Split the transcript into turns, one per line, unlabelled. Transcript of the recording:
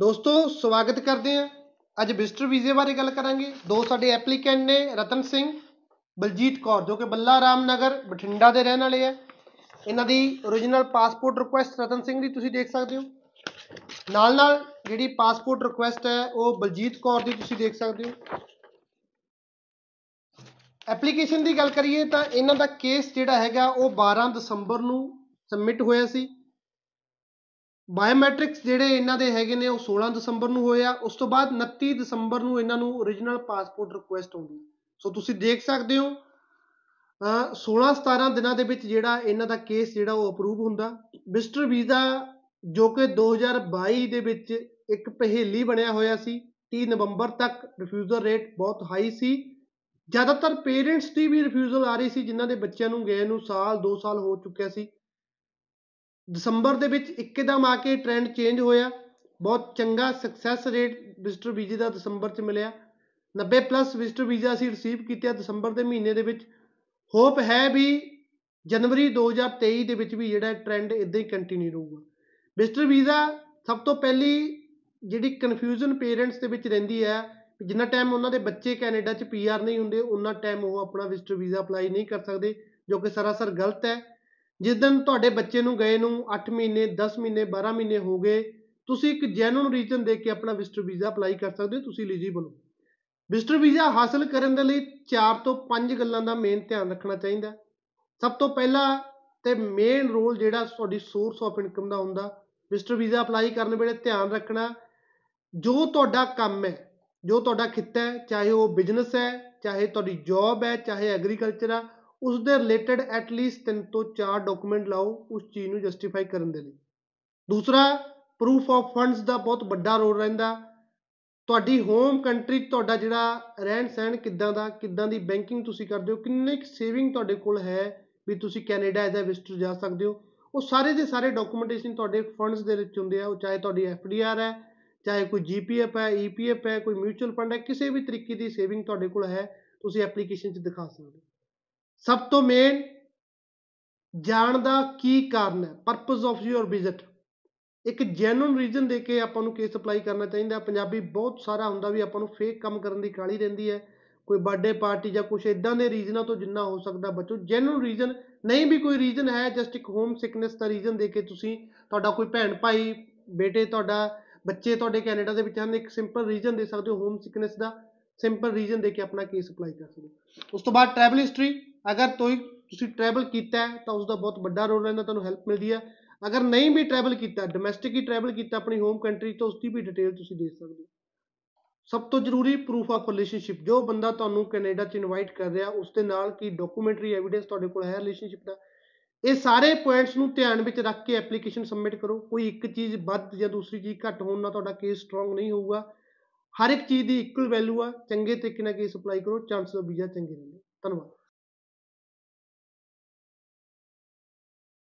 ਦੋਸਤੋ, ਸਵਾਗਤ ਕਰਦੇ ਹਾਂ। ਅੱਜ ਵਿਜ਼ਟਰ ਵੀਜ਼ੇ ਬਾਰੇ ਗੱਲ ਕਰਾਂਗੇ। ਦੋ ਸਾਡੇ ਐਪਲੀਕੈਂਟ ਨੇ, ਰਤਨ ਸਿੰਘ, ਬਲਜੀਤ ਕੌਰ, ਜੋ ਕਿ ਬੱਲਾ ਰਾਮ ਨਗਰ, ਬਠਿੰਡਾ ਦੇ ਰਹਿਣ ਵਾਲੇ ਆ। ਇਹਨਾਂ ਦੀ origignal passport request Ratan Singh ਦੀ ਤੁਸੀਂ ਦੇਖ ਸਕਦੇ ਹੋ। ਨਾਲ ਨਾਲ ਜਿਹੜੀ ਪਾਸਪੋਰਟ ਰਿਕੁਐਸਟ ਹੈ, ਉਹ ਬਲਜੀਤ ਕੌਰ ਦੀ ਤੁਸੀਂ ਦੇਖ ਸਕਦੇ ਹੋ। ਐਪਲੀਕੇਸ਼ਨ ਦੀ ਗੱਲ ਕਰੀਏ ਤਾਂ ਇਹਨਾਂ ਦਾ ਕੇਸ ਜਿਹੜਾ ਹੈਗਾ, ਉਹ 12 ਦਸੰਬਰ ਨੂੰ ਸਬਮਿਟ ਹੋਇਆ ਸੀ। ਬਾਇਓਮੈਟ੍ਰਿਕਸ ਜਿਹੜੇ ਇਹਨਾਂ ਦੇ ਹੈਗੇ ਨੇ ਉਹ 16 ਦਸੰਬਰ ਨੂੰ ਹੋਇਆ ਉਸ ਤੋਂ ਬਾਅਦ 29 ਦਸੰਬਰ ਨੂੰ ਇਹਨਾਂ ਨੂੰ origignal ਪਾਸਪੋਰਟ ਰਿਕੁਐਸਟ ਆਉਂਦੀ ਸੋ ਤੁਸੀਂ ਦੇਖ ਸਕਦੇ ਹੋ, ਅਹ 16 17 ਦਿਨਾਂ ਦੇ ਵਿੱਚ ਜਿਹੜਾ ਇਹਨਾਂ ਦਾ ਕੇਸ ਜਿਹੜਾ ਉਹ ਅਪਰੂਵ ਹੁੰਦਾ। ਵਿਜ਼ਟਰ ਵੀਜ਼ਾ ਜੋ ਕਿ 2022 ਦੇ ਵਿੱਚ ਇੱਕ ਪਹੇਲੀ ਬਣਿਆ ਹੋਇਆ ਸੀ 30 ਨਵੰਬਰ ਤੱਕ ਰਿਫਿਊਜ਼ਲ ਰੇਟ ਬਹੁਤ ਹਾਈ ਸੀ। ਜ਼ਿਆਦਾਤਰ ਪੇਰੈਂਟਸ ਦੀ ਵੀ ਰਿਫਿਊਜ਼ਲ ਆ ਰਹੀ ਸੀ, ਜਿਨ੍ਹਾਂ ਦੇ ਬੱਚਿਆਂ ਨੂੰ ਗਏ ਨੂੰ ਸਾਲ 2 ਸਾਲ ਹੋ ਚੁੱਕਿਆ ਸੀ। ਦਸੰਬਰ ਦੇ ਵਿੱਚ ਇੱਕਦਮ ਆ ਕੇ ਟ੍ਰੈਂਡ ਚੇਂਜ ਹੋਇਆ। ਬਹੁਤ ਚੰਗਾ ਸਕਸੈਸ ਰੇਟ ਵਿਜ਼ਟਰ ਵੀਜ਼ੇ ਦਾ ਦਸੰਬਰ 'ਚ ਮਿਲਿਆ। 90 ਪਲੱਸ ਵਿਜ਼ਟਰ ਵੀਜ਼ਾ ਅਸੀਂ ਰਿਸੀਵ ਕੀਤੇ ਆ ਦਸੰਬਰ ਦੇ ਮਹੀਨੇ ਦੇ ਵਿੱਚ। ਹੋਪ ਹੈ ਵੀ ਜਨਵਰੀ 2023 ਦੇ ਵਿੱਚ ਵੀ ਜਿਹੜਾ ਟ੍ਰੈਂਡ ਇਦਾਂ ਹੀ ਕੰਟੀਨਿਊ ਰਹੂਗਾ। ਵਿਜ਼ਟਰ ਵੀਜ਼ਾ ਸਭ ਤੋਂ ਪਹਿਲੀ ਜਿਹੜੀ ਕਨਫਿਊਜ਼ਨ ਪੇਰੈਂਟਸ ਦੇ ਵਿੱਚ ਰਹਿੰਦੀ ਹੈ ਕਿ ਜਿੰਨਾ ਟਾਈਮ ਉਹਨਾਂ ਦੇ ਬੱਚੇ ਕੈਨੇਡਾ 'ਚ ਪੀਆਰ ਨਹੀਂ ਹੁੰਦੇ ਉਹਨਾਂ ਟਾਈਮ ਉਹ ਆਪਣਾ ਵਿਜ਼ਟਰ ਵੀਜ਼ਾ ਅਪਲਾਈ ਨਹੀਂ ਕਰ ਸਕਦੇ, ਜੋ ਕਿ ਸਰਾਸਰ ਗਲਤ ਹੈ। ਜਿਸ ਦਿਨ ਤੁਹਾਡੇ ਬੱਚੇ ਨੂੰ ਗਏ ਨੂੰ 8 ਮਹੀਨੇ 10 ਮਹੀਨੇ 12 ਮਹੀਨੇ ਹੋ ਗਏ, ਤੁਸੀਂ ਇੱਕ ਜੈਨੂਨ ਰੀਜ਼ਨ ਦੇ ਕੇ ਆਪਣਾ ਵਿਜ਼ਟਰ ਵੀਜ਼ਾ ਅਪਲਾਈ ਕਰ ਸਕਦੇ ਹੋ, ਤੁਸੀਂ ਐਲੀਜੀਬਲ ਹੋ। ਵਿਜ਼ਟਰ ਵੀਜ਼ਾ ਹਾਸਲ ਕਰਨ ਦੇ ਲਈ 4 ਤੋਂ 5 ਗੱਲਾਂ ਦਾ ਮੇਨ ਧਿਆਨ ਰੱਖਣਾ ਚਾਹੀਦਾ। ਸਭ ਤੋਂ ਪਹਿਲਾ ਤੇ ਮੇਨ ਰੋਲ ਜਿਹੜਾ ਤੁਹਾਡੀ ਸੋਰਸ ਆਫ ਇਨਕਮ ਦਾ ਹੁੰਦਾ ਵਿਜ਼ਟਰ ਵੀਜ਼ਾ ਅਪਲਾਈ ਕਰਨ ਵੇਲੇ ਧਿਆਨ ਰੱਖਣਾ, ਜੋ ਤੁਹਾਡਾ ਕੰਮ ਹੈ, ਜੋ ਤੁਹਾਡਾ ਖਿੱਤਾ ਹੈ, ਚਾਹੇ ਉਹ ਬਿਜ਼ਨਸ ਹੈ, ਚਾਹੇ ਤੁਹਾਡੀ ਜੌਬ ਹੈ, ਚਾਹੇ ਐਗਰੀਕਲਚਰ ਆ ਉਸ ਦੇ ਰਿਲੇਟਡ ਐਟਲੀਸਟ 3 ਤੋਂ 4 ਡਾਕੂਮੈਂਟ ਲਾਓ ਉਸ ਚੀਜ਼ ਨੂੰ ਜਸਟੀਫਾਈ ਕਰਨ ਦੇ ਲਈ। ਦੂਸਰਾ ਪ੍ਰੂਫ ਆਫ ਫੰਡਸ ਦਾ ਬਹੁਤ ਵੱਡਾ ਰੋਲ ਰਹਿੰਦਾ। ਤੁਹਾਡੀ ਹੋਮ ਕੰਟਰੀ ਤੁਹਾਡਾ ਜਿਹੜਾ ਰਹਿਣ ਸਹਿਣ ਕਿੱਦਾਂ ਦਾ, ਕਿੱਦਾਂ ਦੀ ਬੈਂਕਿੰਗ ਤੁਸੀਂ ਕਰਦੇ ਹੋ, ਕਿੰਨੇ ਸੇਵਿੰਗ ਤੁਹਾਡੇ ਕੋਲ ਹੈ ਵੀ ਤੁਸੀਂ ਕੈਨੇਡਾ ਐਜ਼ ਅ ਵਿਜ਼ਟਰ ਜਾ ਸਕਦੇ ਹੋ। ਉਹ ਸਾਰੇ ਦੇ ਸਾਰੇ ਡਾਕੂਮੈਂਟੇਸ਼ਨ ਤੁਹਾਡੇ ਫੰਡਸ ਦੇ ਵਿੱਚ ਹੁੰਦੇ ਆ। ਉਹ ਚਾਹੇ ਤੁਹਾਡੀ ਐਫਡੀਆਰ ਹੈ, ਚਾਹੇ ਕੋਈ ਜੀਪੀਐਫ ਹੈ ਈਪੀਐਫ ਹੈ, ਕੋਈ ਮਿਊਚੁਅਲ ਫੰਡ ਹੈ, ਕਿਸੇ ਵੀ ਤਰੀਕੇ ਦੀ ਸੇਵਿੰਗ ਤੁਹਾਡੇ ਕੋਲ ਹੈ, ਤੁਸੀਂ ਐਪਲੀਕੇਸ਼ਨ 'ਚ ਦਿਖਾ ਸਕਦੇ ਹੋ। ਸਭ ਤੋਂ ਮੇਨ ਜਾਣ ਦਾ ਕੀ ਕਾਰਨ ਹੈ? ਪਰਪਸ ਆਫ ਯੂਰ ਵਿਜ਼ਿਟ ਇੱਕ ਜੈਨੂਨ ਰੀਜ਼ਨ ਦੇ ਕੇ ਆਪਾਂ ਨੂੰ ਕੇਸ ਅਪਲਾਈ ਕਰਨਾ ਚਾਹੀਦਾ ਪੰਜਾਬੀ ਬਹੁਤ ਸਾਰਾ ਹੁੰਦਾ ਵੀ ਆਪਾਂ ਨੂੰ ਫੇਕ ਕੰਮ ਕਰਨ ਦੀ ਕਾਲੀ ਰਹਿੰਦੀ ਹੈ। ਕੋਈ ਬਰਥਡੇ ਪਾਰਟੀ ਜਾਂ ਕੁਝ ਇਦਾਂ ਦੇ ਰੀਜ਼ਨਾਂ ਤੋਂ ਜਿੰਨਾ ਹੋ ਸਕਦਾ ਬਚੋ। ਜੈਨੂਨ ਰੀਜ਼ਨ ਨਹੀਂ ਵੀ ਕੋਈ ਰੀਜ਼ਨ ਹੈ ਜਸਟ ਇੱਕ ਹੋਮ ਸਿਕਨੈਸ ਦਾ ਰੀਜ਼ਨ ਦੇ ਕੇ ਤੁਸੀਂ ਤੁਹਾਡਾ ਕੋਈ ਭੈਣ ਭਾਈ, ਬੇਟੇ ਤੁਹਾਡਾ, ਬੱਚੇ ਤੁਹਾਡੇ ਕੈਨੇਡਾ ਦੇ ਵਿੱਚ ਹਨ, ਇੱਕ ਸਿੰਪਲ ਰੀਜ਼ਨ ਦੇ ਸਕਦੇ ਹੋ ਹੋਮ ਸਿਕਨੈਸ ਦਾ। ਸਿੰਪਲ ਰੀਜ਼ਨ ਦੇ ਕੇ ਆਪਣਾ ਕੇਸ ਅਪਲਾਈ ਕਰ ਸਕਦੇ ਹੋ। ਉਸ ਤੋਂ ਬਾਅਦ ਟਰੈਵਲ ਹਿਸਟਰੀ ਅਗਰ ਕੋਈ ਤੁਸੀਂ ਟਰੈਵਲ ਕੀਤਾ ਹੈ, ਤਾਂ ਉਸ ਦਾ ਬਹੁਤ ਵੱਡਾ ਰੋਲ ਰਹਿੰਦਾ, ਤੁਹਾਨੂੰ ਹੈਲਪ ਮਿਲਦੀ ਹੈ। ਅਗਰ ਨਹੀਂ ਵੀ ਟਰੈਵਲ ਕੀਤਾ ਡੋਮੈਸਟਿਕ ਹੀ ਟਰੈਵਲ ਕੀਤਾ ਆਪਣੀ ਹੋਮ ਕੰਟਰੀ ਤੋਂ ਉਸ ਦੀ ਵੀ ਡਿਟੇਲ ਤੁਸੀਂ ਦੇ ਸਕਦੇ ਹੋ। ਸਭ ਤੋਂ ਜ਼ਰੂਰੀ ਪ੍ਰੂਫ ਆਫ ਰਿਲੇਸ਼ਨਸ਼ਿਪ ਜੋ ਬੰਦਾ ਤੁਹਾਨੂੰ ਕੈਨੇਡਾ 'ਚ ਇਨਵਾਈਟ ਕਰ ਰਿਹਾ ਉਸ ਦੇ ਨਾਲ ਕੀ ਡਾਕੂਮੈਂਟਰੀ ਐਵੀਡੈਂਸ ਤੁਹਾਡੇ ਕੋਲ ਹੈ ਰਿਲੇਸ਼ਨਸ਼ਿਪ ਦਾ, ਇਹ ਸਾਰੇ ਪੁਆਇੰਟਸ ਨੂੰ ਧਿਆਨ ਵਿੱਚ ਰੱਖ ਕੇ ਐਪਲੀਕੇਸ਼ਨ ਸਬਮਿਟ ਕਰੋ। ਕੋਈ ਇੱਕ ਚੀਜ਼ ਵੱਧ ਜਾਂ ਦੂਸਰੀ ਚੀਜ਼ ਘੱਟ ਹੋਣ ਨਾਲ ਤੁਹਾਡਾ ਕੇਸ ਸਟਰੋਂਗ ਨਹੀਂ ਹੋਊਗਾ। ਹਰ ਇੱਕ ਚੀਜ਼ ਦੀ ਇਕੁਅਲ ਵੈਲਿਊ ਆ, ਚੰਗੇ ਤਰੀਕੇ ਨਾਲ ਕੇਸ ਅਪਲਾਈ ਕਰੋ ਚਾਂਸਸ ਆਫ ਵੀਜ਼ਾ ਚੰਗੇ ਰਹਿੰਦੇ। ਧੰਨਵਾਦ।